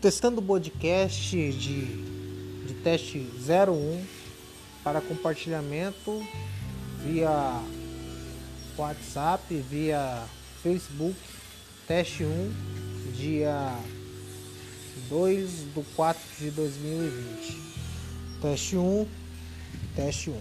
testando o podcast de, de teste 01 para compartilhamento via WhatsApp, via Facebook, teste 1, dia 2 do 4 de 2020. Teste 1, teste 1.